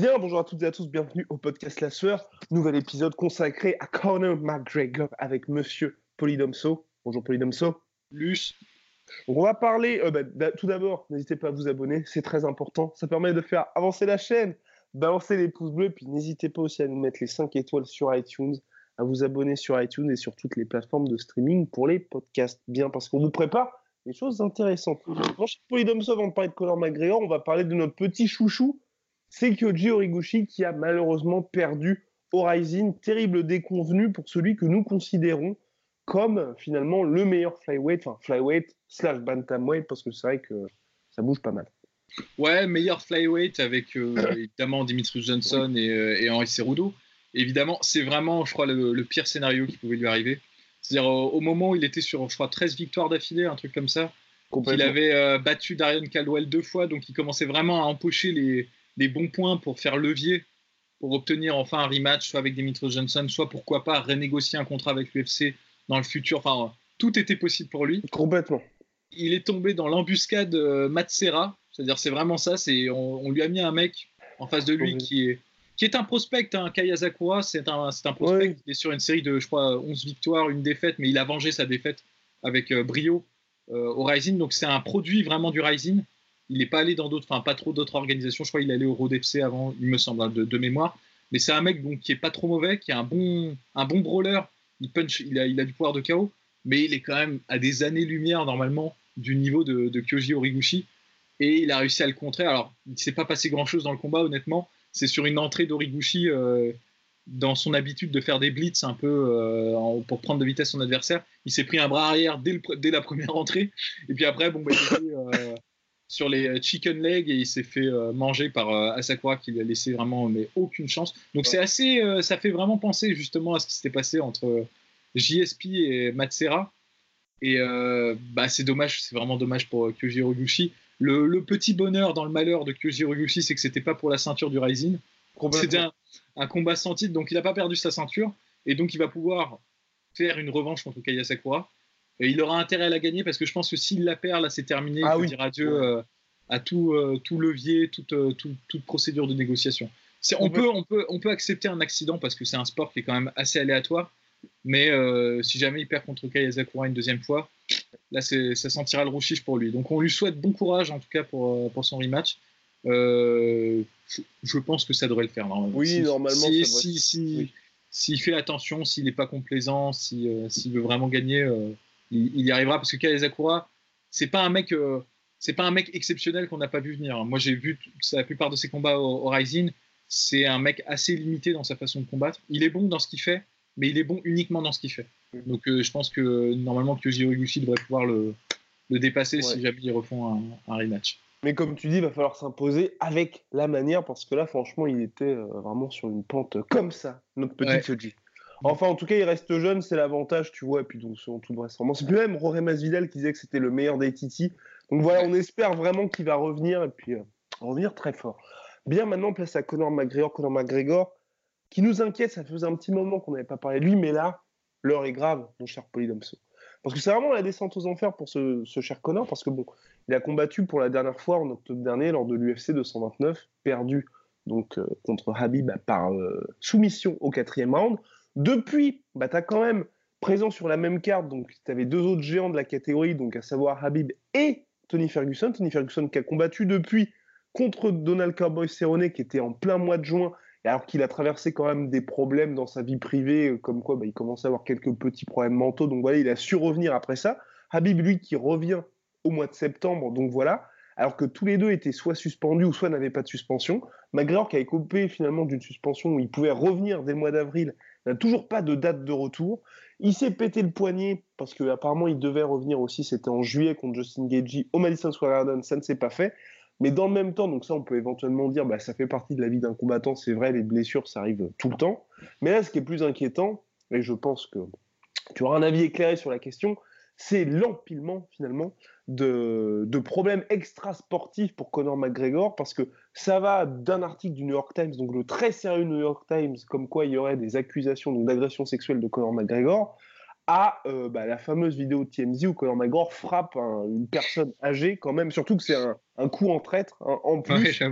Bien, bonjour à toutes et à tous, bienvenue au podcast La Sueur. Nouvel épisode consacré à Conor McGregor avec Monsieur Polydomso. Bonjour Polydomso. Luce. On va parler, euh, bah, tout d'abord, n'hésitez pas à vous abonner, c'est très important. Ça permet de faire avancer la chaîne, balancer les pouces bleus, puis n'hésitez pas aussi à nous mettre les 5 étoiles sur iTunes, à vous abonner sur iTunes et sur toutes les plateformes de streaming pour les podcasts. Bien, parce qu'on vous prépare des choses intéressantes. Mon cher Polydomso, avant de parler de Conor McGregor, on va parler de notre petit chouchou, c'est Kyoji Horiguchi qui a malheureusement perdu Horizon. Terrible déconvenu pour celui que nous considérons comme finalement le meilleur flyweight, enfin flyweight slash bantamweight, parce que c'est vrai que ça bouge pas mal. Ouais, meilleur flyweight avec euh, évidemment Dimitri Johnson et, euh, et Henri Cerudo. Évidemment, c'est vraiment, je crois, le, le pire scénario qui pouvait lui arriver. C'est-à-dire, au, au moment où il était sur, je crois, 13 victoires d'affilée, un truc comme ça, Complètement. avait euh, battu Darian Caldwell deux fois, donc il commençait vraiment à empocher les, les bons points pour faire levier, pour obtenir enfin un rematch, soit avec Dimitri Johnson, soit pourquoi pas renégocier un contrat avec l'UFC dans le futur. Enfin, tout était possible pour lui. Complètement. il est tombé dans l'embuscade euh, Matsera. C'est-à-dire, c'est vraiment ça. C'est on, on lui a mis un mec en face de lui Oui. qui est qui est un prospect. Hein. Kaya Sakura, c'est un c'est un prospect. Oui. Il est sur une série de, je crois, 11 victoires, une défaite, mais il a vengé sa défaite avec euh, brio euh, au Rising. Donc c'est un produit vraiment du Rising. Il n'est pas allé dans d'autres, enfin pas trop d'autres organisations. Je crois qu'il est allé au Road FC avant, il me semble, hein, de, mémoire. Mais c'est un mec qui est pas trop mauvais, qui a un bon un brawler. Il punch, il a du pouvoir de KO, mais il est quand même à des années-lumière normalement du niveau de, Kyoji Horiguchi. Et il a réussi à le contrer. Alors, il ne s'est pas passé grand-chose dans le combat, honnêtement. C'est sur une entrée d'Horiguchi euh, dans son habitude de faire des blitz un peu euh, pour prendre de vitesse son adversaire. Il s'est pris un bras arrière dès la première entrée. Et puis après, bon, bah, il était euh, sur les euh, chicken legs et il s'est fait euh, manger par euh, Asakura qui lui a laissé vraiment mais, aucune chance. Donc c'est assez, ça fait vraiment penser justement à ce qui s'était passé entre JSP et Matsera. Et euh, bah, c'est dommage, c'est vraiment dommage pour Kyoji. Le, le petit bonheur dans le malheur de Kyoji c'est que c'était pas pour la ceinture du Rising. C'était un, un combat sans titre, donc il n'a pas perdu sa ceinture. Et donc il va pouvoir faire une revanche contre Kaya Sakura. Il aura intérêt à la gagner parce que je pense que s'il la perd, là c'est terminé. Ah il oui. dire adieu euh, à tout, euh, tout levier, toute, euh, tout- toute procédure de négociation. C'est- On peut, on, peut, on peut accepter un accident parce que c'est un sport qui est quand même assez aléatoire. Mais euh, si jamais il perd contre Kaya Sakura une deuxième fois, là c'est- ça sentira le rouchiche pour lui. Donc on lui souhaite bon courage en tout cas pour, pour son rematch. Je, je pense que ça devrait le faire normalement. Oui, Si- normalement, Si, ça si, oui. s'il fait attention, s'il n'est pas complaisant, si, s'il veut vraiment gagner, il, il y arrivera. Parce que Kaya Sakura, c'est pas un mec, euh, c'est pas un mec exceptionnel qu'on n'a pas vu venir. Moi, j'ai vu la plupart de ses combats au, au Rising. C'est un mec assez limité dans sa façon de combattre. Il est bon dans ce qu'il fait, mais il est bon uniquement dans ce qu'il fait. Donc, euh, je pense que normalement, Kyoji Horiguchi devrait pouvoir le, le dépasser si jamais ils refont un, un rematch. Mais comme tu dis, il va falloir s'imposer avec la manière, parce que là, franchement, il était euh, vraiment sur une pente comme ça, notre petit Ouais. Kyoji. Enfin, en tout cas, il reste jeune, c'est l'avantage, tu vois, et puis donc, selon toute vraisemblance. C'est même Jorge Masvidal qui disait que c'était le meilleur des Titi. Donc voilà, on espère vraiment qu'il va revenir, et puis euh, revenir très fort. Bien, maintenant, place à Conor McGregor. Conor McGregor, qui nous inquiète, ça faisait un petit moment qu'on n'avait pas parlé de lui, mais là, l'heure est grave, mon cher Polydomso. Parce que c'est vraiment la descente aux enfers pour ce, cher Conor, parce que bon, il a combattu pour la dernière fois en octobre dernier lors de l'UFC 229, perdu donc euh, contre Habib par euh, soumission au quatrième round. Depuis, bah, tu as quand même présent sur la même carte, donc tu avais deux autres géants de la catégorie, donc à savoir Habib et Tony Ferguson. Tony Ferguson qui a combattu depuis contre Donald Cowboy Cerrone qui était en plein mois de juin, alors qu'il a traversé quand même des problèmes dans sa vie privée, euh, comme quoi bah, il commençait à avoir quelques petits problèmes mentaux, donc voilà, il a su revenir après ça. Habib, lui, qui revient au mois de septembre, donc voilà. Alors que tous les deux étaient soit suspendus ou soit n'avaient pas de suspension. McGregor, qui avait coupé finalement d'une suspension où il pouvait revenir dès le mois d'avril, n'a toujours pas de date de retour. Il s'est pété le poignet parce qu'apparemment il devait revenir aussi, c'était en juillet contre Justin Gagey au Madison Square Garden, ça ne s'est pas fait. Mais dans le même temps, donc ça on peut éventuellement dire, bah, ça fait partie de la vie d'un combattant, c'est vrai, les blessures ça arrive tout le temps. Mais là ce qui est plus inquiétant, et je pense que tu auras un avis éclairé sur la question, c'est l'empilement finalement de, de, problèmes extra-sportifs pour Conor McGregor, parce que ça va d'un article du New York Times, donc le très sérieux New York Times, comme quoi il y aurait des accusations d'agression sexuelle de Conor McGregor, à euh, bah, la fameuse vidéo de TMZ où Conor McGregor frappe une personne âgée quand même, surtout que c'est un, coup en traître, hein, en plus,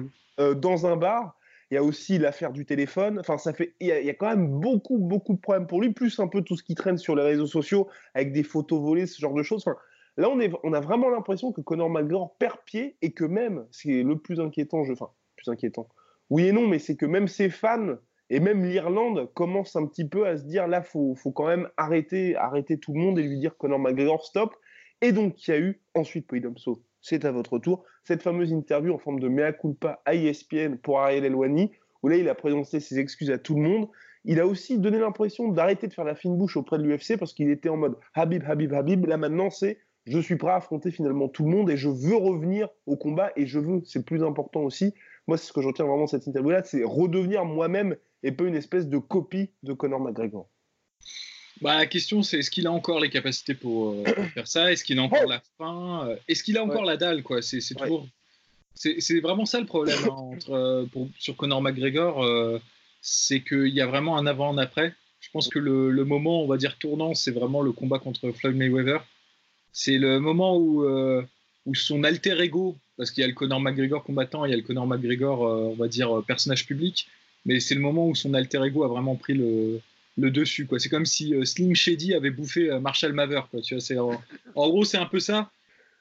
euh, dans un bar. Il y a aussi l'affaire du téléphone. Enfin, ça fait, il y, a, quand même beaucoup, beaucoup de problèmes pour lui, plus un peu tout ce qui traîne sur les réseaux sociaux avec des photos volées, ce genre de choses. Enfin, là, on, est, on a vraiment l'impression que Conor McGregor perd pied et que même, c'est le plus inquiétant, enfin, plus inquiétant. Oui et non, mais c'est que même ses fans et même l'Irlande commencent un petit peu à se dire là, faut, faut quand même arrêter, arrêter tout le monde et lui dire Conor McGregor stop. Et donc, il y a eu ensuite Poidomso c'est à votre tour. Cette fameuse interview en forme de mea culpa à ESPN pour Ariel Elwani, où là, il a présenté ses excuses à tout le monde. Il a aussi donné l'impression d'arrêter de faire la fine bouche auprès de l'UFC parce qu'il était en mode Habib, Habib, Habib. Là, maintenant, c'est je suis prêt à affronter finalement tout le monde et je veux revenir au combat et je veux, c'est plus important aussi. Moi, c'est ce que je retiens vraiment de cette interview-là, c'est redevenir moi-même et pas une espèce de copie de Conor McGregor. Bah, la question, c'est est-ce qu'il a encore les capacités pour, euh, faire ça? Est-ce qu'il a encore la faim? Euh, Est-ce qu'il a encore la dalle quoi? C'est toujours. C'est vraiment ça le problème hein, entre, euh, pour, sur Conor McGregor. c'est qu'il y a vraiment un avant, un après. Je pense que le, le moment, on va dire, tournant, c'est vraiment le combat contre Floyd Mayweather. C'est le moment où, où son alter ego, parce qu'il y a le Conor McGregor combattant, il y a le Conor McGregor, on va dire, personnage public, mais c'est le moment où son alter ego a vraiment pris le, le dessus. Quoi. C'est comme si euh, Slim Shady avait bouffé euh, Marshall Maver. Quoi. Tu vois, c'est, en, gros, c'est un peu ça.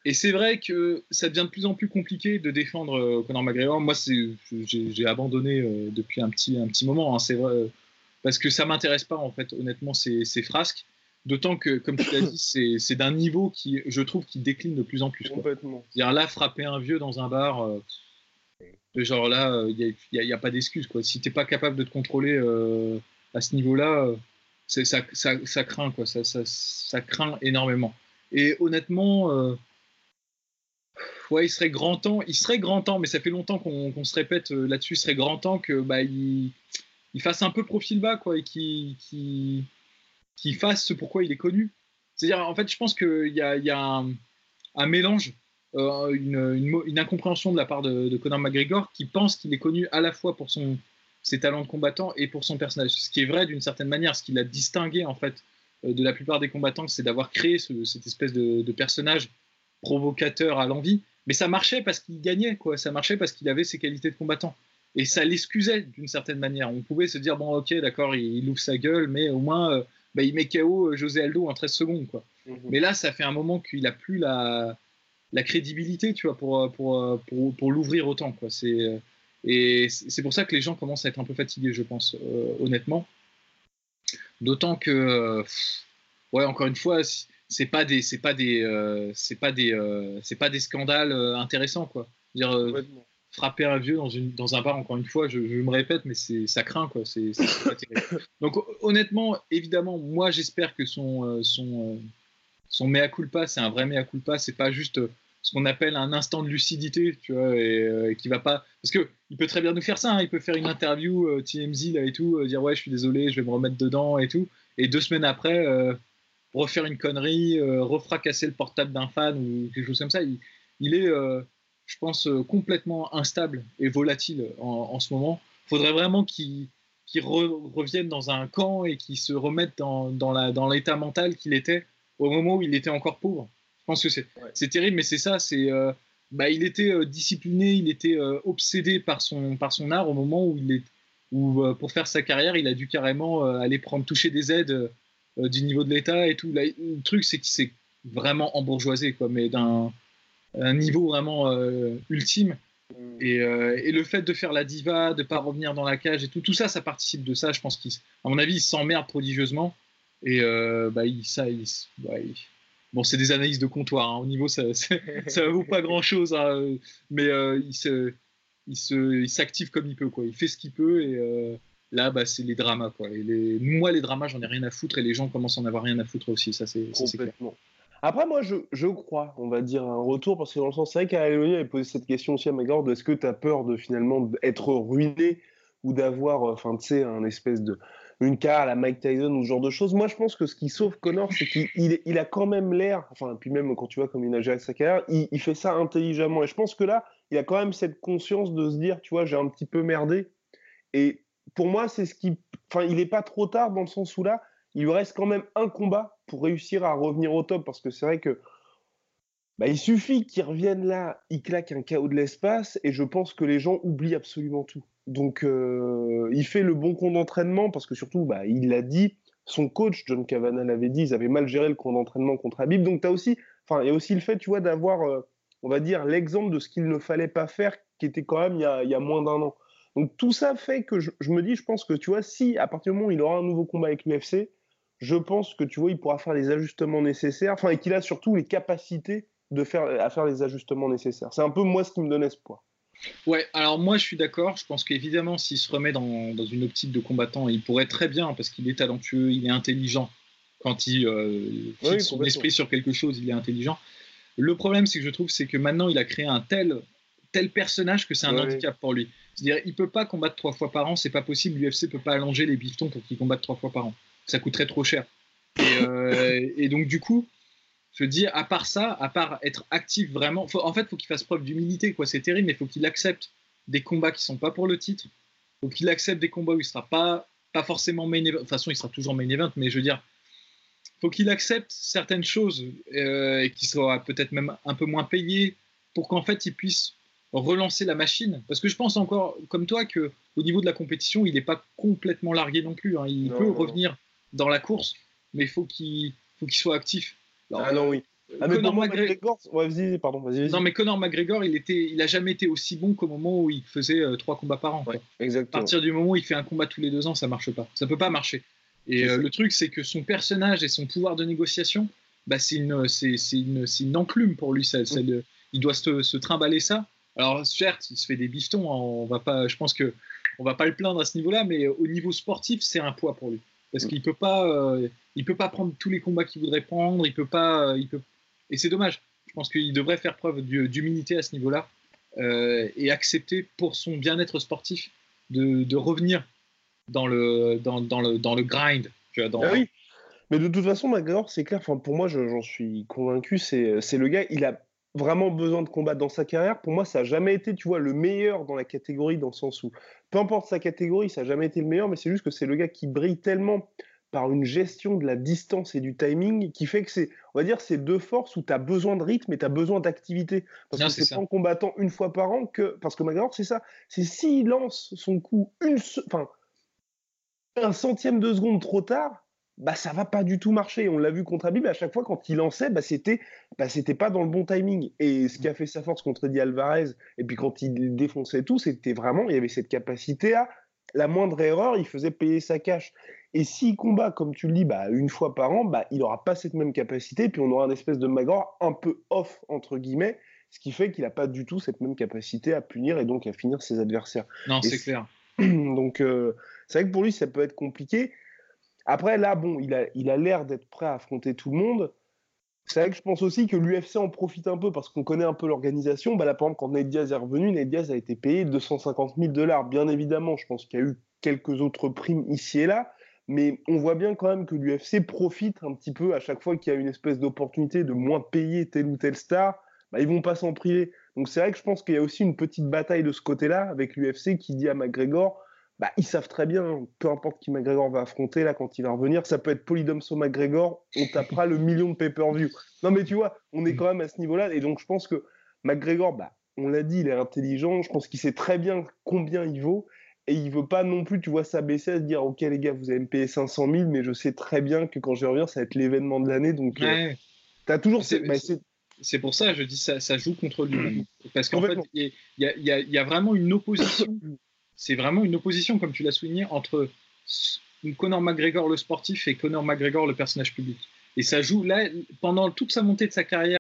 Et c'est vrai que ça devient de plus en plus compliqué de défendre euh, Conor McGregor. Moi, c'est, j'ai, abandonné depuis un petit, un petit moment. Hein, c'est vrai, parce que ça m'intéresse pas, en fait, honnêtement, ces, ces frasques. D'autant que, comme tu l'as dit, c'est, c'est d'un niveau qui, je trouve, qui décline de plus en plus. Complètement. C'est-à-dire là, frapper un vieux dans un bar, genre là, il n'y a, pas d'excuse. Quoi. Si tu n'es pas capable de te contrôler à ce niveau-là, euh, ça, craint, quoi. Ça, craint énormément. Et honnêtement, euh, il serait grand temps, il serait grand temps, mais ça fait longtemps qu'on se répète euh, là-dessus, il serait grand temps que bah, fasse un peu profil bas, quoi, et qu'il qui fasse ce pourquoi il est connu. C'est-à-dire, en fait, je pense qu'il y a, un, mélange, une, une, incompréhension de la part de, de Conor McGregor qui pense qu'il est connu à la fois pour son ses talents de combattant et pour son personnage. Ce qui est vrai d'une certaine manière, ce qui l'a distingué en fait euh, de la plupart des combattants, c'est d'avoir créé cette espèce de, personnage provocateur à l'envie. Mais ça marchait parce qu'il gagnait, quoi. Ça marchait parce qu'il avait ses qualités de combattant. Et ça l'excusait d'une certaine manière. On pouvait se dire, bon, ok, d'accord, il, ouvre sa gueule, mais au moins, euh, bah, il met KO euh, José Aldo en 13 secondes, quoi. Mhm. Mais là, ça fait un moment qu'il a plus la, la crédibilité, tu vois, pour, pour, pour, pour l'ouvrir autant, quoi. C'est et c'est pour ça que les gens commencent à être un peu fatigués, je pense, euh, honnêtement. D'autant que, euh, ouais, encore une fois, c'est pas des, c'est pas des, euh, c'est pas des, c'est pas des scandales intéressants, quoi. Dire, frapper un vieux dans, une, dans un bar, encore une fois, je, me répète, mais c'est, ça craint, quoi. C'est, Donc, honnêtement, évidemment, moi, j'espère que son, son, son mea culpa, c'est un vrai mea culpa, c'est pas juste ce qu'on appelle un instant de lucidité, tu vois, et, euh, qui va pas. Parce que il peut très bien nous faire ça. Hein. il peut faire une interview euh, TMZ là et tout, euh, dire ouais, je suis désolé, je vais me remettre dedans et tout. Et deux semaines après, refaire une connerie, refracasser le portable d'un fan ou quelque chose comme ça. Il, est, je pense, complètement instable et volatile en, ce moment. Il faudrait vraiment qu'il revienne dans un camp et qu'il se remette dans l'état mental qu'il était au moment où il était encore pauvre. Je pense que c'est terrible, mais c'est ça. C'est euh, bah, il était euh, discipliné, il était euh, obsédé par son, par son art au moment où il est où pour faire sa carrière, il a dû carrément aller prendre toucher des aides du niveau de l'État et tout. le truc, c'est qu'il s'est vraiment embourgeoisé, quoi, mais d'un niveau vraiment ultime. Mm. Et, et, le fait de faire la diva, de pas revenir dans la cage et tout, tout ça, ça participe de ça. Je pense qu'à mon avis, il s'emmerde prodigieusement. Et bah, il, ça, il, bah, bon, c'est des analyses de comptoir. Hein. Au niveau, ça, ça vaut pas grand chose, hein. mais il se, il se, il s'active comme il peut, quoi. Il fait ce qu'il peut et là, bah, c'est les dramas, quoi. Et les... Moi, les dramas, j'en ai rien à foutre et les gens commencent à en avoir rien à foutre aussi. Ça, c'est clair. Après, moi, je, je, crois, on va dire, un retour, parce que dans le sens, c'est vrai qu'Aléonie avait posé cette question aussi à Magord est-ce que tu as peur de finalement être ruiné ou d'avoir, enfin, tu sais, un espèce de. Une carrière à Mike Tyson ou ce genre de choses Moi, je pense que ce qui sauve Connor, c'est qu'il il, a quand même l'air, enfin, puis même quand tu vois comme il a géré sa carrière, il, il fait ça intelligemment. Et je pense que là, il a quand même cette conscience de se dire, tu vois, j'ai un petit peu merdé. Et pour moi, c'est ce qui. Enfin, il n'est pas trop tard dans le sens où là, il lui reste quand même un combat pour réussir à revenir au top. Parce que c'est vrai que. Bah, il suffit qu'il revienne là, il claque un chaos de l'espace, et je pense que les gens oublient absolument tout. Donc, euh, il fait le bon compte d'entraînement, parce que surtout, bah, il l'a dit, son coach, John Kavanagh l'avait dit, ils avaient mal géré le compte d'entraînement contre Habib. Donc, as aussi, il y a aussi le fait, tu vois, d'avoir, euh, on va dire, l'exemple de ce qu'il ne fallait pas faire, qui était quand même il y a, moins d'un an. Donc tout ça fait que je, me dis, je pense que tu vois, si à partir du moment où il aura un nouveau combat avec l'UFC, je pense que tu vois, il pourra faire les ajustements nécessaires, enfin, et qu'il a surtout les capacités de faire, à faire les ajustements nécessaires. C'est un peu moi ce qui me donne espoir. Ouais, alors moi je suis d'accord. Je pense qu'évidemment, s'il se remet dans, une optique de combattant, il pourrait très bien, parce qu'il est talentueux, il est intelligent. Quand il euh, fixe son esprit sur quelque chose, il est intelligent. Le problème, c'est que je trouve, c'est que maintenant, il a créé un tel, tel personnage que c'est un handicap pour lui. C'est-à-dire, il peut pas combattre trois fois par an, c'est pas possible. L'UFC peut pas allonger les biftons pour qu'ils combattent trois fois par an. Ça coûterait trop cher. Et, euh, donc, du coup, je dis, à part ça, à part être actif vraiment, en fait, il faut qu'il fasse preuve d'humilité. quoi. C'est terrible, mais il faut qu'il accepte des combats qui sont pas pour le titre. Il faut qu'il accepte des combats où il sera pas, pas forcément main event. De toute façon, il sera toujours main event, mais je veux dire, faut qu'il accepte certaines choses euh, et qu'il soit peut-être même un peu moins payé pour qu'en fait il puisse relancer la machine Parce que je pense encore, comme toi, que au niveau de la compétition, il n'est pas complètement largué non plus. Hein. Il peut revenir dans la course, mais il faut qu'il soit actif. Ah non, oui. Ah, Conor McGregor, vas-y, pardon, vas-y, Non, mais Conor McGregor, il était, il a jamais été aussi bon qu'au moment où il faisait euh, trois combats par an. exactement. À partir du moment où il fait un combat tous les deux ans, ça marche pas. Ça peut pas marcher. Et euh, le truc, c'est que son personnage et son pouvoir de négociation, bah, c'est une, c'est, une, une, enclume pour lui. Ça, mm. il doit se, se, trimballer ça. Alors certes, il se fait des biftons, hein, on va pas, je pense que on va pas le plaindre à ce niveau-là, mais au niveau sportif, c'est un poids pour lui parce mm. qu'il peut pas, euh, il peut pas prendre tous les combats qu'il voudrait prendre, il peut pas, euh, il peut, et c'est dommage. Je pense qu'il devrait faire preuve d'humilité à ce niveau-là euh, et accepter pour son bien-être sportif de, revenir dans le, dans, le, dans le grind. Dans, ah oui. Mais de toute façon, McGregor, c'est clair. Enfin, pour moi, j'en suis convaincu. C'est le gars. Il a vraiment besoin de combattre dans sa carrière. Pour moi, ça n'a jamais été, tu vois, le meilleur dans la catégorie, dans le sens où, peu importe sa catégorie, ça n'a jamais été le meilleur, mais c'est juste que c'est le gars qui brille tellement par une gestion de la distance et du timing qui fait que c'est, on va dire, c'est deux forces où tu as besoin de rythme et tu as besoin d'activité. Parce que c'est pas en combattant une fois par an que. Parce que McGregor, c'est ça. C'est s'il lance son coup une. Enfin, un centième de seconde trop tard, bah ça va pas du tout marcher. On l'a vu contre Habib, à chaque fois quand il lançait, bah c'était bah c'était pas dans le bon timing. Et ce qui a fait sa force contre Eddie Alvarez, et puis quand il défonçait tout, c'était vraiment, il y avait cette capacité à la moindre erreur, il faisait payer sa cash. Et s'il combat, comme tu le dis, bah, une fois par an, bah, il n'aura pas cette même capacité, puis on aura une espèce de Magor un peu off, entre guillemets, ce qui fait qu'il n'a pas du tout cette même capacité à punir et donc à finir ses adversaires. Non, c'est clair. Donc, euh, c'est vrai que pour lui, ça peut être compliqué. Après, là, bon, il a l'air d'être prêt à affronter tout le monde. C'est vrai que je pense aussi que l'UFC en profite un peu parce qu'on connaît un peu l'organisation. Bah là, par exemple, quand Ned Diaz est revenu, Ned Diaz a été payé 250 000 dollars. Bien évidemment, je pense qu'il y a eu quelques autres primes ici et là, mais on voit bien quand même que l'UFC profite un petit peu à chaque fois qu'il y a une espèce d'opportunité de moins payer telle ou telle star. Bah, ils vont pas s'en priver. Donc c'est vrai que je pense qu'il y a aussi une petite bataille de ce côté-là avec l'UFC qui dit à McGregor bah, ils savent très bien, peu importe qui McGregor va affronter là quand il va revenir, ça peut être Polydomso McGregor, on tapera le million de pay-per-view. Non mais tu vois, on est quand même à ce niveau-là et donc je pense que McGregor, bah, on l'a dit, il est intelligent, je pense qu'il sait très bien combien il vaut et il veut pas non plus, tu vois, s'abaisser à se dire ok les gars, vous allez me payer 500 000, mais je sais très bien que quand je reviens, ça va être l'événement de l'année, donc euh, tu as toujours. Bah, c'est pour ça, je dis ça, ça joue contre lui. Parce qu'en fait, il y, y, a vraiment une opposition c'est vraiment une opposition, comme tu l'as souligné, entre Conor McGregor le sportif et Conor McGregor le personnage public. Et ça joue là, pendant toute sa montée de sa carrière.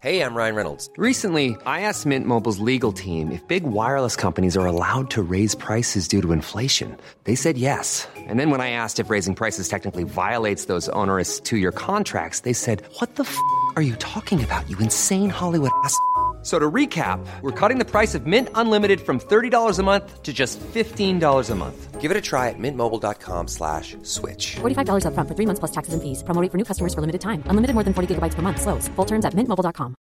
Hey, I'm Ryan Reynolds. Recently, I asked Mint Mobile's legal team if big wireless companies are allowed to raise prices due to inflation. They said yes. And then when I asked if raising prices technically violates those onerous two year contracts, they said, What the f are you talking about, you insane Hollywood ass? So to recap, we're cutting the price of Mint Unlimited from $30 a month to just $15 a month. Give it a try at mintmobile.com slash switch. $45 upfront for three months plus taxes and fees. Promo for new customers for limited time. Unlimited more than 40 gigabytes per month. Slows. Full terms at mintmobile.com.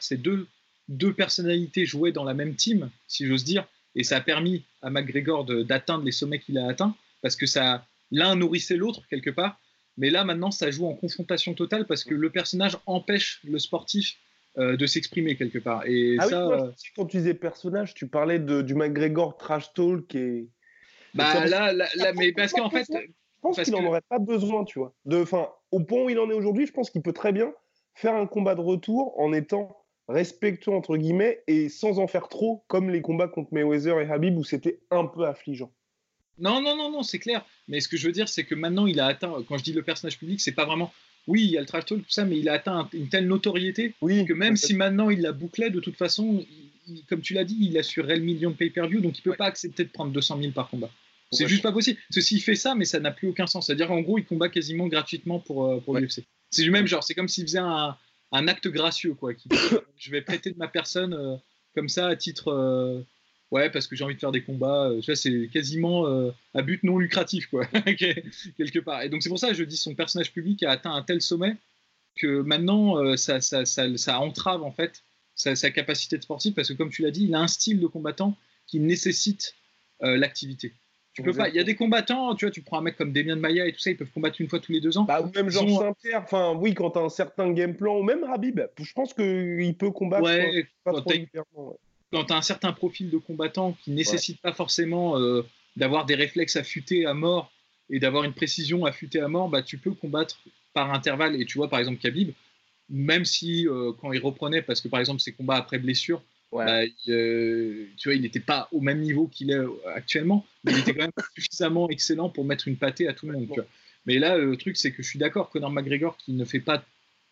Ces deux, deux personnalités jouaient dans la même team, si j'ose dire, et ça a permis à McGregor d'atteindre les sommets qu'il a atteints, parce que ça l'un nourrissait l'autre quelque part. Mais là, maintenant, ça joue en confrontation totale parce que le personnage empêche le sportif euh, de s'exprimer quelque part. Et Ah oui, ça, toi, euh, quand tu disais personnage, tu parlais de, du McGregor trash talk et bah ça- là, là, là, mais parce qu'en fait, Je pense qu'il n'en que- aurait pas besoin, tu vois. De, enfin, au point où il en est aujourd'hui, je pense qu'il peut très bien faire un combat de retour en étant respectueux entre guillemets et sans en faire trop, comme les combats contre Mayweather et Habib où c'était un peu affligeant. Non, non, non, non, c'est clair. Mais ce que je veux dire, c'est que maintenant, il a atteint, quand je dis le personnage public, c'est pas vraiment. Oui, il y a le trash talk, tout ça, mais il a atteint un- une telle notoriété Oui, que même si maintenant il la bouclait, de toute façon, il- comme tu l'as dit, il assurerait le million de pay-per-view, donc il peut pas accepter de prendre 200 000 par combat. C'est Ouais. juste pas possible. Ceci, il fait ça, mais ça n'a plus aucun sens. C'est-à-dire qu'en gros, il combat quasiment gratuitement pour, euh, pour Ouais. l'UFC. C'est du même genre, c'est comme s'il faisait un, un acte gracieux, quoi. qui je vais prêter de ma personne euh, comme ça à titre. euh, ouais, parce que j'ai envie de faire des combats. euh, tu vois, c'est quasiment euh, à but non lucratif, quoi, quelque part. Et donc, c'est pour ça que je dis son personnage public a atteint un tel sommet que maintenant, euh, ça, ça, ça, ça entrave, en fait, sa, sa capacité de sportif, parce que, comme tu l'as dit, il a un style de combattant qui nécessite euh, l'activité. Tu peux pas. Il y a des combattants, tu vois, tu prends un mec comme Damien Maya et tout ça, ils peuvent combattre une fois tous les deux ans. Bah, ou même Georges ont- Saint-Pierre, enfin oui, quand t'as un certain game plan, ou même Habib, je pense qu'il peut combattre Ouais, pas quand trop ouais. Quand tu as un certain profil de combattant qui nécessite pas forcément euh, d'avoir des réflexes affûtés à mort et d'avoir une précision affûtée à mort, bah, tu peux combattre par intervalle. Et tu vois, par exemple, Khabib, même si euh, quand il reprenait, parce que par exemple, ses combats après blessure, Ouais. bah, il, euh, tu vois, il n'était pas au même niveau qu'il est actuellement, mais il était quand même suffisamment excellent pour mettre une pâtée à tout le monde. tu vois. Mais là, le truc, c'est que je suis d'accord, Conor McGregor, qui ne fait pas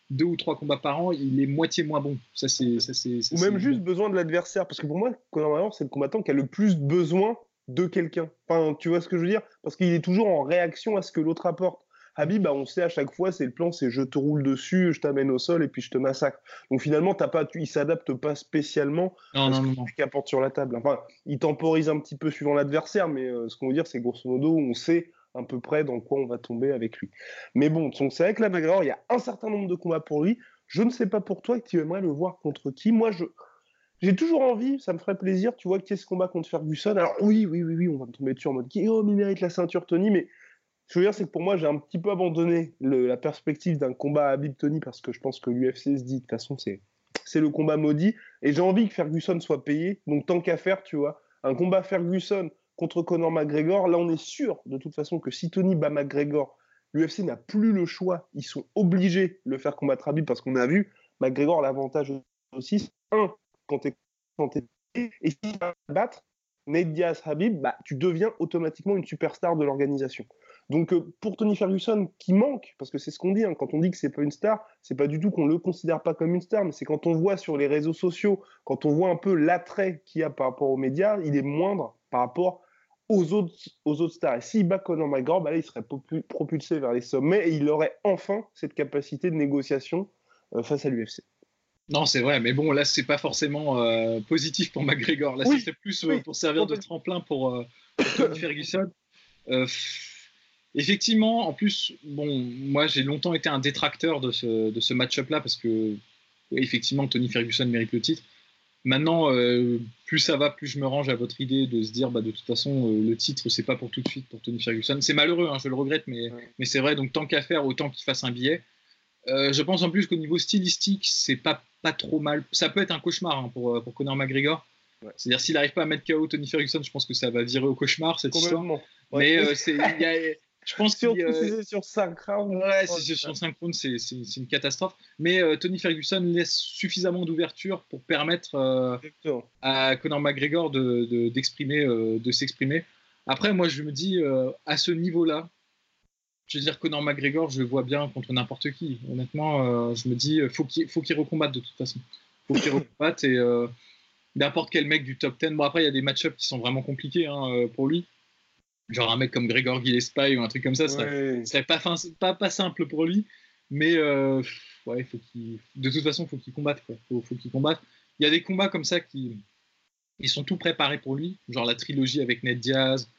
deux ou trois combats par an, il est moitié moins bon. Ça, c'est, ça, c'est, ça, Ou même juste besoin de l'adversaire. Parce que pour moi, Conor McGregor, c'est le combattant qui a le plus besoin de quelqu'un. Enfin, tu vois ce que je veux dire? Parce qu'il est toujours en réaction à ce que l'autre apporte. Habib, bah, on sait à chaque fois, c'est le plan, c'est je te roule dessus, je t'amène au sol et puis je te massacre. Donc finalement, t'as pas, tu, il s'adapte pas spécialement Non, à ce non. qu'il apporte sur la table. Enfin, il temporise un petit peu suivant l'adversaire, mais euh, ce qu'on veut dire, c'est grosso modo, on sait à peu près dans quoi on va tomber avec lui. Mais bon, donc c'est vrai la McGregor, il y a un certain nombre de combats pour lui. Je ne sais pas pour toi, que tu aimerais le voir contre qui. Moi, je, j'ai toujours envie, ça me ferait plaisir, tu vois, qu'est-ce combat contre Ferguson. Alors oui, oui, oui, oui, on va me tomber dessus en mode qui, oh, il mérite la ceinture Tony, mais ce que je veux dire, c'est que pour moi, j'ai un petit peu abandonné la perspective d'un combat Habib Tony parce que je pense que l'UFC se dit, de toute façon, c'est, c'est le combat maudit, et j'ai envie que Ferguson soit payé, donc tant qu'à faire, tu vois, un combat Ferguson contre Conor McGregor, là, on est sûr, de toute façon, que si Tony bat McGregor, l'UFC n'a plus le choix, ils sont obligés de le faire combattre Habib parce qu'on a vu, McGregor, l'avantage aussi, un, quand t'es et si tu vas battre Nate Diaz Habib, bah, tu deviens automatiquement une superstar de l'organisation. Donc euh, pour Tony Ferguson, qui manque, parce que c'est ce qu'on dit, hein, quand on dit que c'est pas une star, c'est pas du tout qu'on le considère pas comme une star, mais c'est quand on voit sur les réseaux sociaux, quand on voit un peu l'attrait qu'il y a par rapport aux médias, il est moindre par rapport aux autres, aux autres stars. Et s'il bat Conor McGregor, bah là, il serait propulsé vers les sommets et il aurait enfin cette capacité de négociation euh, face à l'UFC. Non, c'est vrai, mais bon, là, c'est pas forcément euh, positif pour McGregor. Là, Oui, c'était plus euh, oui, pour servir de tremplin pour, euh, pour Tony Ferguson. Effectivement, en plus, bon, moi, j'ai longtemps été un détracteur de ce, de ce match-up-là parce que, effectivement, Tony Ferguson mérite le titre. Maintenant, euh, plus ça va, plus je me range à votre idée de se dire, bah, de toute façon, euh, le titre, c'est pas pour tout de suite pour Tony Ferguson. C'est malheureux, hein, je le regrette, mais, Ouais. mais c'est vrai. Donc, tant qu'à faire, autant qu'il fasse un billet. Euh, je pense en plus qu'au niveau stylistique, c'est pas, pas trop mal. Ça peut être un cauchemar hein, pour, pour Conor McGregor. Ouais. C'est-à-dire, s'il n'arrive pas à mettre KO Tony Ferguson, je pense que ça va virer au cauchemar cette histoire. Mais Ouais. c'est, il je pense Surtout y a- si c'est sur 5 rounds. Ouais, Oh, si c'est sur 5 rounds, c'est, une catastrophe. Mais euh, Tony Ferguson laisse suffisamment d'ouverture pour permettre euh, à Conor McGregor de, de- euh, s'exprimer. Après, moi, je me dis, euh, à ce niveau-là, je veux dire, Conor McGregor, je le vois bien contre n'importe qui. Honnêtement, euh, je me dis, faut qu'il faut qu'il recombatte de toute façon. faut qu'il recombatte et euh, n'importe quel mec du top 10. Bon, après, il y a des match-ups qui sont vraiment compliqués hein, pour lui. Genre un mec comme Gregor Gillespie ou un truc comme ça, ce Ouais. serait pas, fin- pas, pas simple pour lui. Mais euh, ouais, faut qu'il, de toute façon, faut qu'il combatte. Quoi. Faut, faut qu'il combatte. Il y a des combats comme ça qui ils sont tout préparés pour lui, genre la trilogie avec Ned Diaz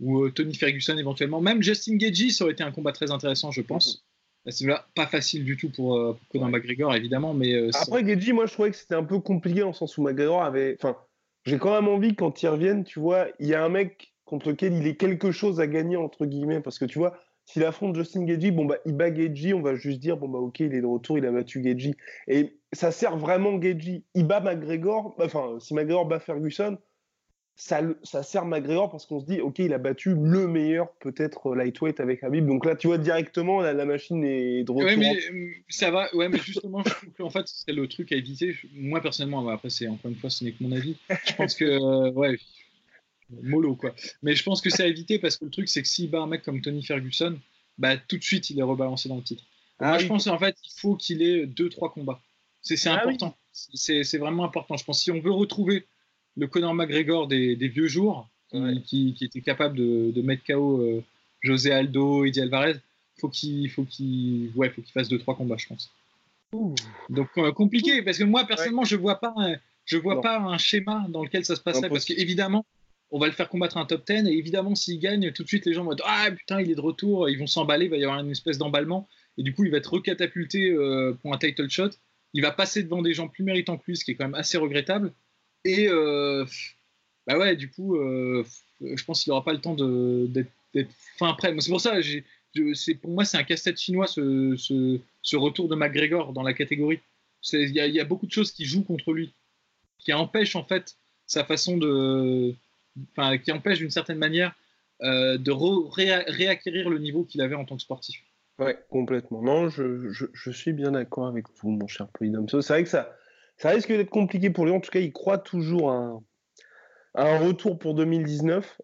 ou euh, Tony Ferguson éventuellement. Même Justin Gagey, ça aurait été un combat très intéressant, je pense. Niveau-là, pas facile du tout pour, euh, pour Conor McGregor, évidemment, mais euh, Après, Geji, moi, je trouvais que c'était un peu compliqué dans le sens où McGregor avait. Enfin, j'ai quand même envie, quand il revienne, tu vois, il y a un mec contre lequel il est quelque chose à gagner, entre guillemets. Parce que tu vois, s'il affronte Justin Gagey, bon, bah, il bat Gagey, on va juste dire, bon, bah, ok, il est de retour, il a battu Gagey. Et ça sert vraiment Gagey. Il bat McGregor, enfin, si McGregor bat Ferguson, ça, ça sert McGregor parce qu'on se dit, ok, il a battu le meilleur, peut-être, lightweight avec Habib. Donc là, tu vois, directement, la, la machine est de retour. Ouais, mais euh, ça va. Ouais, mais justement, je trouve qu'en fait, c'est le truc à éviter. Moi, personnellement, après, c'est encore une fois, ce n'est que mon avis. Je pense que, euh, ouais, mollo, quoi. Mais je pense que c'est à éviter parce que le truc, c'est que s'il bat un mec comme Tony Ferguson, bah, tout de suite, il est rebalancé dans le titre. Ah Moi, oui. je pense en fait, il faut qu'il ait deux, trois combats. C'est Ah important. C'est c'est vraiment important. Je pense si on veut retrouver le Conor McGregor des, des vieux jours, qui, Ouais. qui- qui était capable de, de mettre KO euh, José Aldo, Eddie Alvarez, faut qu'il faut qu'il ouais, faut qu'il fasse deux, trois combats, je pense. Donc euh, compliqué parce que moi personnellement, je vois pas un, je vois Non. pas un schéma dans lequel ça se passerait parce qu'évidemment, on va le faire combattre un top 10 et évidemment s'il gagne, tout de suite les gens vont dire ah putain il est de retour, ils vont s'emballer, il va y avoir une espèce d'emballement et du coup il va être recatapulté euh, pour un title shot. Il va passer devant des gens plus méritants que lui, ce qui est quand même assez regrettable. Et euh, bah ouais, du coup, euh, je pense qu'il n'aura pas le temps d'être fin prêt. C'est pour ça, je- pour moi c'est un casse-tête chinois ce, ce, retour de McGregor dans la catégorie. Il y a beaucoup de choses qui jouent contre lui, qui empêchent en fait sa façon de, enfin, qui empêchent d'une certaine manière euh, de réacquérir le niveau qu'il avait en tant que sportif. Ouais, complètement. Non, je, suis bien d'accord avec vous, mon cher Polydome. C'est vrai que ça, risque d'être compliqué pour lui. En tout cas, il croit toujours à un, retour pour 2019,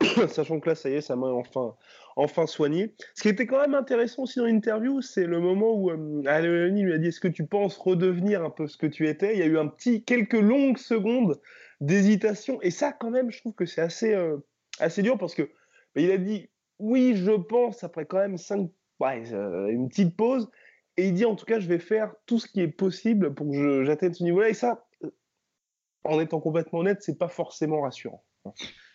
sachant que là, ça y est, sa main enfin, enfin soignée. Ce qui était quand même intéressant aussi dans l'interview, c'est le moment où euh, lui a dit Est-ce que tu penses redevenir un peu ce que tu étais? Il y a eu un petit, quelques longues secondes d'hésitation. Et ça, quand même, je trouve que c'est assez, euh, assez dur parce que bah, il a dit Oui, je pense, après quand même cinq ouais, euh, une petite pause. Et il dit en tout cas, je vais faire tout ce qui est possible pour que j'atteigne ce niveau-là. Et ça, euh, en étant complètement honnête, c'est pas forcément rassurant.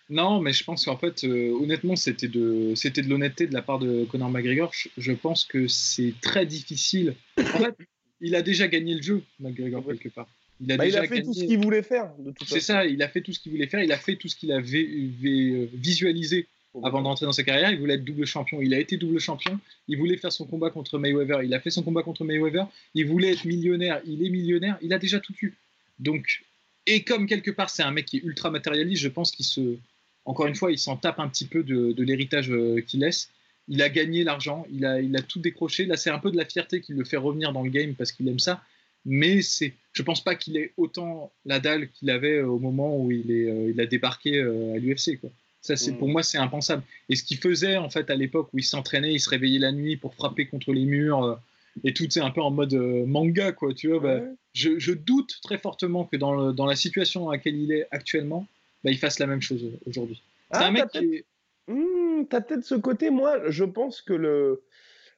Non, mais je pense qu'en fait, euh, honnêtement, c'était de, c'était de l'honnêteté de la part de Conor McGregor. Je, je pense que c'est très difficile. En fait, il a déjà gagné le jeu, McGregor, quelque part. Il a Bah, il déjà a fait gagné. tout ce qu'il voulait faire, C'est ça, il a fait tout ce qu'il voulait faire. Il a fait tout ce qu'il avait vé- visualisé avant d'entrer dans sa carrière. Il voulait être double champion. Il a été double champion. Il voulait faire son combat contre Mayweather. Il a fait son combat contre Mayweather. Il voulait être millionnaire. Il est millionnaire. Il a déjà tout eu. Donc, et comme quelque part, c'est un mec qui est ultra matérialiste, je pense qu'il se. Encore une fois, il s'en tape un petit peu de, de l'héritage euh, qu'il laisse. Il a gagné l'argent. Il a, il a tout décroché. Là, c'est un peu de la fierté qui le fait revenir dans le game parce qu'il aime ça. Mais c'est, je pense pas qu'il ait autant la dalle qu'il avait euh, au moment où il, est, euh, il a débarqué euh, à l'UFC. Ça, c'est Mm. pour moi, c'est impensable. Et ce qu'il faisait en fait à l'époque où il s'entraînait, il se réveillait la nuit pour frapper contre les murs et tout, c'est un peu en mode manga, quoi. Tu vois, bah, Ouais. je, je doute très fortement que dans, le- dans la situation dans laquelle il est actuellement, bah, il fasse la même chose aujourd'hui. C'est Ah, un mec t'as qui est- Hmm, T'as peut-être ce côté, moi, je pense que le.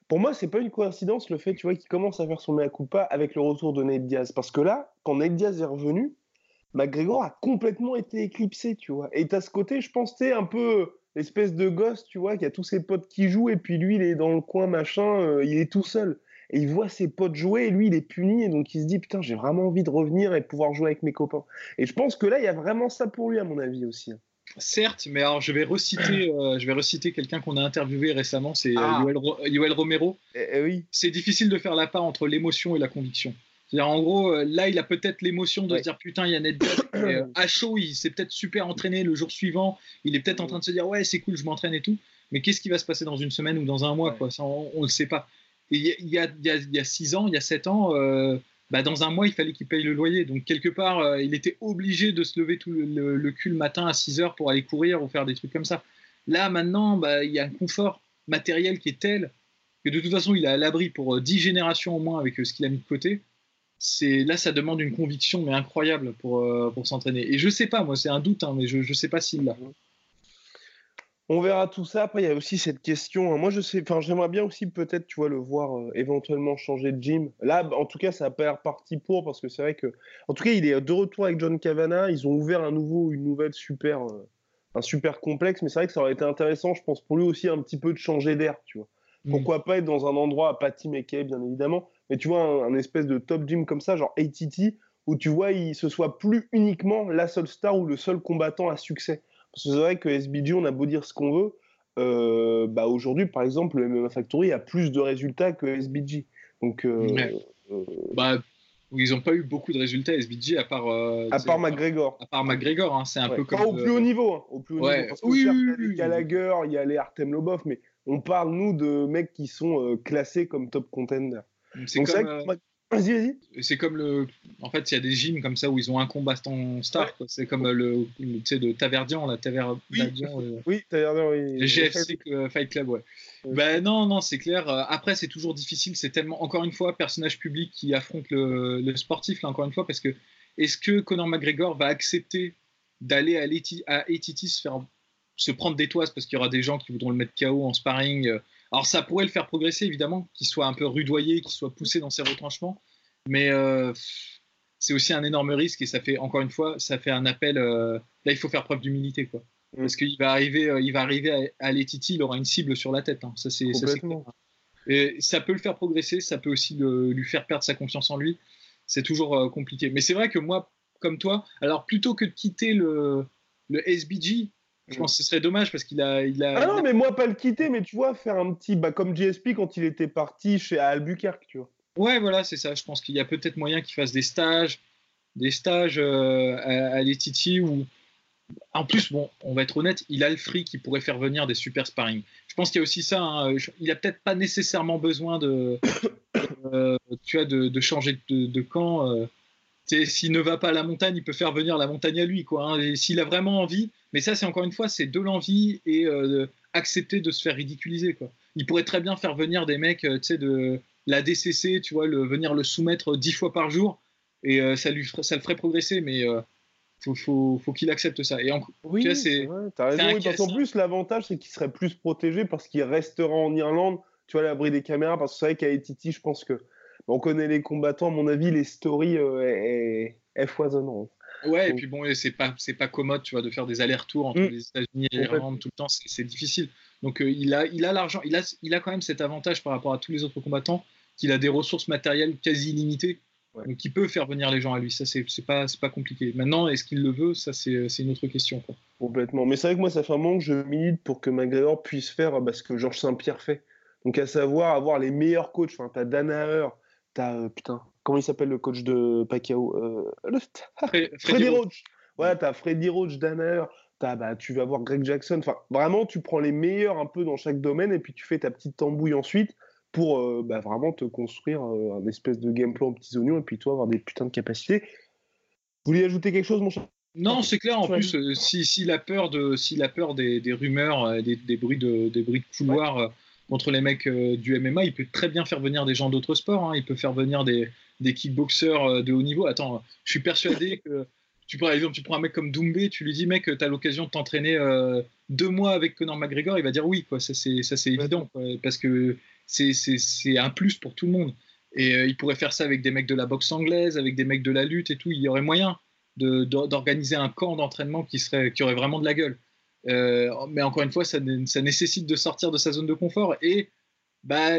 Pour moi, c'est pas une coïncidence le fait, tu vois, qu'il commence à faire son mea culpa avec le retour de Nate Diaz. Parce que là, quand Nate Diaz est revenu, McGregor a complètement été éclipsé, tu vois. Et t'as ce côté, je pense, t'es un peu l'espèce de gosse, tu vois, qui a tous ses potes qui jouent, et puis lui, il est dans le coin, machin, euh, il est tout seul. Et il voit ses potes jouer, et lui, il est puni, et donc il se dit, putain, j'ai vraiment envie de revenir et pouvoir jouer avec mes copains. Et je pense que là, il y a vraiment ça pour lui, à mon avis, aussi. Certes, mais alors je vais reciter, euh, je vais reciter quelqu'un qu'on a interviewé récemment, c'est euh, Ah. Yoel, Ro- Yoel Romero. Eh, eh oui. C'est difficile de faire la part entre l'émotion et la conviction. C'est-à-dire, en gros, euh, là, il a peut-être l'émotion de Ouais. se dire putain, il y a Ned Diaz. Et, euh, à chaud, il s'est peut-être super entraîné le jour suivant. Il est peut-être en train de se dire ouais, c'est cool, je m'entraîne et tout. Mais qu'est-ce qui va se passer dans une semaine ou dans un mois Ouais. quoi? Ça, on, ne le sait pas. Il y a, y, y y six ans, il y a sept ans, euh, bah, dans un mois, il fallait qu'il paye le loyer. Donc, quelque part, euh, il était obligé de se lever tout le, cul le matin à 6 heures pour aller courir ou faire des trucs comme ça. Là, maintenant, bah, il y a un confort matériel qui est tel que de toute façon, il est à l'abri pour 10 générations au moins avec ce qu'il a mis de côté. C'est là, ça demande une conviction mais incroyable pour, pour s'entraîner. Et je sais pas, moi, c'est un doute, hein, mais je ne sais pas s'il l'a. On verra tout ça. Après, il y a aussi cette question. hein. Moi, je sais, enfin, j'aimerais bien aussi peut-être, tu vois, le voir euh, éventuellement changer de gym. Là, en tout cas, ça n'a pas l'air parti pour parce que c'est vrai que, en tout cas, il est de retour avec John Cavana. Ils ont ouvert un nouveau, une nouvelle super, euh, un super complexe. Mais c'est vrai que ça aurait été intéressant, je pense, pour lui aussi un petit peu de changer d'air, tu vois. Mm. Pourquoi pas être dans un endroit à Patty McKay, bien évidemment, mais tu vois, un, un espèce de top gym comme ça, genre ATT, où tu vois, il se soit plus uniquement la seule star ou le seul combattant à succès. Parce que c'est vrai que SBG, on a beau dire ce qu'on veut, euh, bah aujourd'hui, par exemple, le MMA Factory a plus de résultats que SBG. Donc, euh, euh, Bah, ils n'ont pas eu beaucoup de résultats SBG à part. à part McGregor. À part McGregor, hein, c'est un Ouais. peu comme. Pas au plus haut niveau. hein, au plus haut ouais. niveau. Parce que Oui, certes, oui, il y a oui. Gallagher, il y a les Artem Lobov, mais on parle, nous, de mecs qui sont classés comme top contender. C'est comme, Vas-y, vas-y. c'est comme le. En fait, il y a des gyms comme ça où ils ont un combattant star. C'est comme euh, le, tu sais, de Taverdian, la Taverdian. euh, Oui, t'as l'air de- oui. Le GFC euh, Fight Club, ouais. Ouais. Ben non, non, c'est clair. Après, c'est toujours difficile. C'est tellement, encore une fois, personnage public qui affronte le, le sportif, là, encore une fois, parce que est-ce que Conor McGregor va accepter d'aller à, ATT se, faire, se prendre des toises parce qu'il y aura des gens qui voudront le mettre KO en sparring euh. Alors, ça pourrait le faire progresser, évidemment, qu'il soit un peu rudoyé, qu'il soit poussé dans ses retranchements, mais euh, c'est aussi un énorme risque et ça fait, encore une fois, ça fait un appel. euh, Là, il faut faire preuve d'humilité, quoi. Mm. Parce qu'il va arriver, euh, il va arriver à, à l'Etiti, il aura une cible sur la tête. hein. Ça, c'est. Et ça peut le faire progresser, ça peut aussi le- lui faire perdre sa confiance en lui. C'est toujours compliqué. Mais c'est vrai que moi, comme toi, alors plutôt que de quitter le, le SBG, je Mm. pense que ce serait dommage parce qu'il a, il a, Ah non, mais moi, pas le quitter, mais tu vois, faire un petit. Bah, comme GSP quand il était parti chez à Albuquerque, tu vois. Ouais, voilà, c'est ça. Je pense qu'il y a peut-être moyen qu'il fasse des stages, des stages euh, à, à l'ETT où, en plus, bon, on va être honnête, il a le fric qui pourrait faire venir des super sparring. Je pense qu'il y a aussi ça. hein, il a peut-être pas nécessairement besoin de, euh, tu vois, de, de changer de, de camp. euh. S'il ne va pas à la montagne, il peut faire venir la montagne à lui, quoi. hein. Et S'il a vraiment envie, mais ça, c'est encore une fois, c'est de l'envie et euh, accepter de se faire ridiculiser, quoi. Il pourrait très bien faire venir des mecs, euh, de la DCC, tu vois, le, venir le soumettre dix fois par jour, et euh, ça, lui ça le ferait progresser, mais faut, faut, faut qu'il accepte ça. Et en- Oui, vois, c'est- t'as raison. Oui, parce qu'en plus, l'avantage, c'est qu'il serait plus protégé parce qu'il restera en Irlande, tu vois, à l'abri des caméras. Parce que c'est vrai qu'à Etiti, je pense que. On connaît les combattants, à mon avis, les stories euh, est, est foisonnantes. ouais, et puis bon, c'est pas, c'est pas commode, tu vois, de faire des allers-retours entre Mm. les États-Unis et l'Irlande tout le temps, c'est difficile. Donc euh, il a, il a l'argent, il a, il a quand même cet avantage par rapport à tous les autres combattants, qu'il a des ressources matérielles quasi illimitées. Ouais. Donc il peut faire venir les gens à lui, ça c'est pas, pas compliqué. Maintenant, est-ce qu'il le veut? Ça c'est une autre question. Quoi. Complètement. Mais c'est vrai que moi, ça fait un moment que je milite pour que McGregor puisse faire euh, bah, ce que Georges Saint-Pierre fait. Donc, à savoir avoir les meilleurs coachs. Enfin, t'as Danaher, t'as. euh, putain, comment il s'appelle le coach de Pacquiao euh, le- Fred- Freddy Roach. Ouais, t'as Freddy Roach, Danaher. T'as, bah, tu vas voir Greg Jackson. Enfin, vraiment, tu prends les meilleurs un peu dans chaque domaine et puis tu fais ta petite tambouille ensuite pour euh, bah, vraiment te construire euh, un espèce de game plan aux petits oignons et puis toi avoir des putains de capacités. Vous vouliez ajouter quelque chose, mon cher Non, c'est clair. En Ouais. plus, euh, si, s'il a peur de, s'il a peur des, des rumeurs, des, des bruits de, des bruits de couloir contre les mecs euh, du MMA, il peut très bien faire venir des gens d'autres sports. hein. Il peut faire venir des, des kickboxers euh, de haut niveau. Attends, je suis persuadé que tu par exemple, tu prends un mec comme Doumbé, tu lui dis mec, tu as l'occasion de t'entraîner euh, deux mois avec Conor McGregor, il va dire oui, quoi. Ça c'est, ça c'est évident, quoi, parce que c'est, c'est, c'est un plus pour tout le monde. Et il pourrait faire ça avec des mecs de la boxe anglaise, avec des mecs de la lutte et tout. Il y aurait moyen d'organiser un camp d'entraînement qui, serait, qui aurait vraiment de la gueule. Euh, mais encore une fois, ça, né- ça nécessite de sortir de sa zone de confort. Et bah,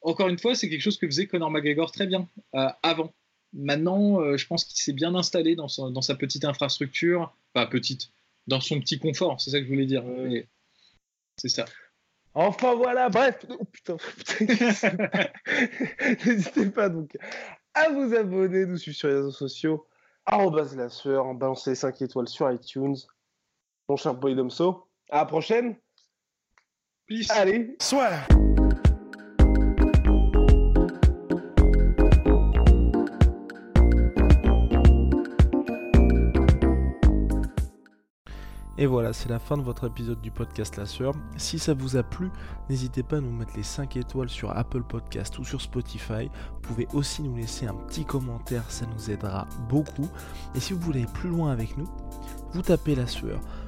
encore une fois, c'est quelque chose que faisait Conor McGregor très bien euh, avant. Maintenant, euh, je pense qu'il s'est bien installé dans sa, dans sa petite infrastructure, pas petite, dans son petit confort, c'est ça que je voulais dire. Ouais. C'est ça. Enfin voilà, bref. Oh putain. N'hésitez pas donc à vous abonner, nous suivre sur les réseaux sociaux. Arrobas la sueur, balancer 5 étoiles sur iTunes. Mon cher Boy Domso. À la prochaine. Peace. Allez. Soit. Et voilà, c'est la fin de votre épisode du podcast La Sœur. Si ça vous a plu, n'hésitez pas à nous mettre les 5 étoiles sur Apple Podcast ou sur Spotify. Vous pouvez aussi nous laisser un petit commentaire, ça nous aidera beaucoup. Et si vous voulez aller plus loin avec nous, vous tapez La Sueur